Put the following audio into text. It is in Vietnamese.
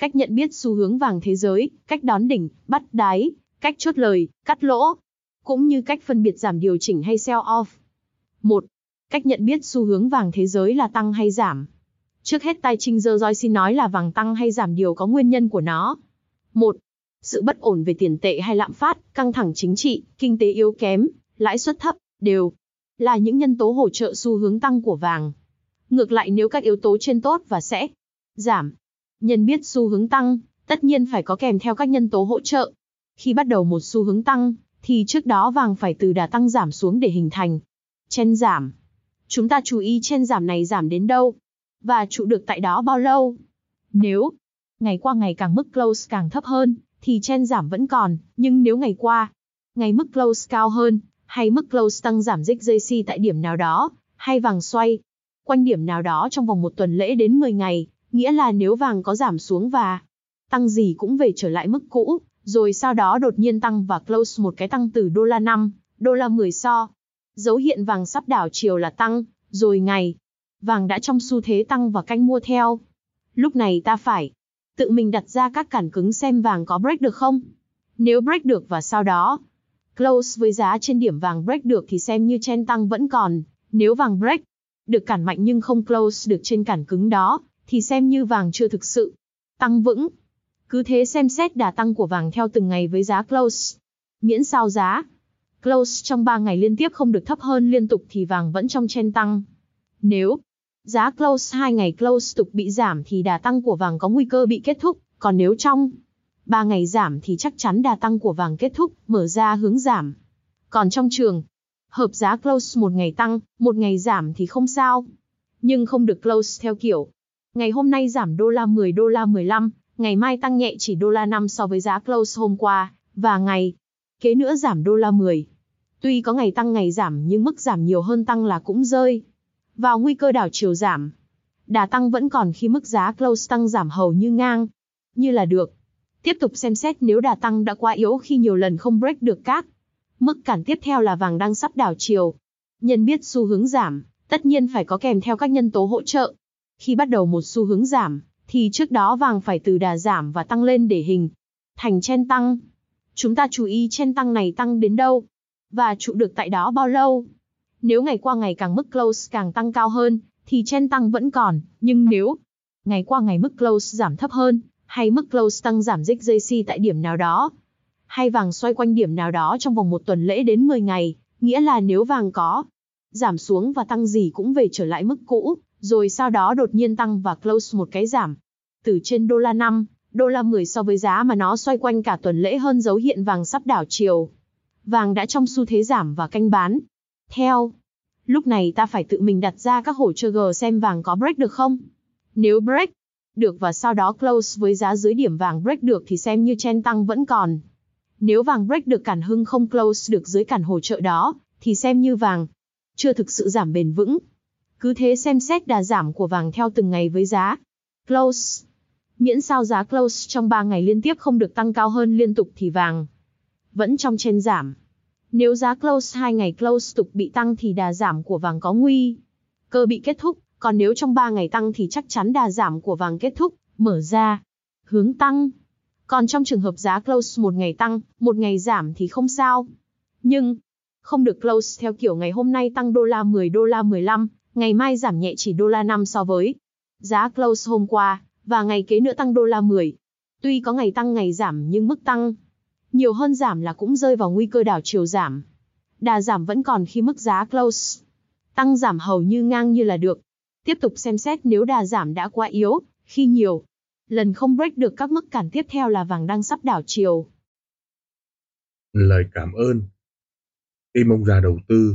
cách nhận biết xu hướng vàng thế giới, cách đón đỉnh, bắt đáy, cách chốt lời, cắt lỗ, cũng như cách phân biệt giảm điều chỉnh hay sell off. 1. Cách nhận biết xu hướng vàng thế giới là tăng hay giảm. Trước hết tài Trinh Dơ Doi xin nói là vàng tăng hay giảm điều có nguyên nhân của nó. 1. Sự bất ổn về tiền tệ hay lạm phát, căng thẳng chính trị, kinh tế yếu kém, lãi suất thấp, đều là những nhân tố hỗ trợ xu hướng tăng của vàng. Ngược lại nếu các yếu tố trên tốt và sẽ giảm, Nhân biết xu hướng tăng, tất nhiên phải có kèm theo các nhân tố hỗ trợ. Khi bắt đầu một xu hướng tăng, thì trước đó vàng phải từ đà tăng giảm xuống để hình thành. Chen giảm. Chúng ta chú ý chen giảm này giảm đến đâu? Và trụ được tại đó bao lâu? Nếu ngày qua ngày càng mức close càng thấp hơn, thì chen giảm vẫn còn, nhưng nếu ngày qua, ngày mức close cao hơn, hay mức close tăng giảm JC tại điểm nào đó, hay vàng xoay, quanh điểm nào đó trong vòng một tuần lễ đến 10 ngày, Nghĩa là nếu vàng có giảm xuống và tăng gì cũng về trở lại mức cũ, rồi sau đó đột nhiên tăng và close một cái tăng từ đô la 5, đô la 10 so. Dấu hiện vàng sắp đảo chiều là tăng, rồi ngày. Vàng đã trong xu thế tăng và canh mua theo. Lúc này ta phải tự mình đặt ra các cản cứng xem vàng có break được không. Nếu break được và sau đó close với giá trên điểm vàng break được thì xem như chen tăng vẫn còn. Nếu vàng break được cản mạnh nhưng không close được trên cản cứng đó, thì xem như vàng chưa thực sự tăng vững. Cứ thế xem xét đà tăng của vàng theo từng ngày với giá close. Miễn sao giá close trong 3 ngày liên tiếp không được thấp hơn liên tục thì vàng vẫn trong chen tăng. Nếu giá close 2 ngày close tục bị giảm thì đà tăng của vàng có nguy cơ bị kết thúc, còn nếu trong 3 ngày giảm thì chắc chắn đà tăng của vàng kết thúc, mở ra hướng giảm. Còn trong trường, hợp giá close một ngày tăng, một ngày giảm thì không sao. Nhưng không được close theo kiểu Ngày hôm nay giảm đô la 10 đô la 15, ngày mai tăng nhẹ chỉ đô la 5 so với giá close hôm qua, và ngày kế nữa giảm đô la 10. Tuy có ngày tăng ngày giảm nhưng mức giảm nhiều hơn tăng là cũng rơi. Vào nguy cơ đảo chiều giảm. Đà tăng vẫn còn khi mức giá close tăng giảm hầu như ngang. Như là được. Tiếp tục xem xét nếu đà tăng đã quá yếu khi nhiều lần không break được các. Mức cản tiếp theo là vàng đang sắp đảo chiều. Nhân biết xu hướng giảm, tất nhiên phải có kèm theo các nhân tố hỗ trợ. Khi bắt đầu một xu hướng giảm, thì trước đó vàng phải từ đà giảm và tăng lên để hình thành chen tăng. Chúng ta chú ý chen tăng này tăng đến đâu và trụ được tại đó bao lâu. Nếu ngày qua ngày càng mức close càng tăng cao hơn, thì chen tăng vẫn còn, nhưng nếu ngày qua ngày mức close giảm thấp hơn, hay mức close tăng giảm JC tại điểm nào đó, hay vàng xoay quanh điểm nào đó trong vòng một tuần lễ đến 10 ngày, nghĩa là nếu vàng có giảm xuống và tăng gì cũng về trở lại mức cũ, rồi sau đó đột nhiên tăng và close một cái giảm. Từ trên đô la 5, đô la 10 so với giá mà nó xoay quanh cả tuần lễ hơn dấu hiện vàng sắp đảo chiều. Vàng đã trong xu thế giảm và canh bán. Theo, lúc này ta phải tự mình đặt ra các hỗ trợ G xem vàng có break được không. Nếu break được và sau đó close với giá dưới điểm vàng break được thì xem như chen tăng vẫn còn. Nếu vàng break được cản hưng không close được dưới cản hỗ trợ đó, thì xem như vàng chưa thực sự giảm bền vững. Cứ thế xem xét đà giảm của vàng theo từng ngày với giá close. Miễn sao giá close trong 3 ngày liên tiếp không được tăng cao hơn liên tục thì vàng vẫn trong trên giảm. Nếu giá close 2 ngày close tục bị tăng thì đà giảm của vàng có nguy cơ bị kết thúc, còn nếu trong 3 ngày tăng thì chắc chắn đà giảm của vàng kết thúc, mở ra hướng tăng. Còn trong trường hợp giá close một ngày tăng, một ngày giảm thì không sao. Nhưng không được close theo kiểu ngày hôm nay tăng đô la 10 đô la 15, ngày mai giảm nhẹ chỉ đô la 5 so với giá close hôm qua, và ngày kế nữa tăng đô la 10. Tuy có ngày tăng ngày giảm nhưng mức tăng nhiều hơn giảm là cũng rơi vào nguy cơ đảo chiều giảm. Đà giảm vẫn còn khi mức giá close tăng giảm hầu như ngang như là được. Tiếp tục xem xét nếu đà giảm đã quá yếu, khi nhiều lần không break được các mức cản tiếp theo là vàng đang sắp đảo chiều. Lời cảm ơn. Tim ông già đầu tư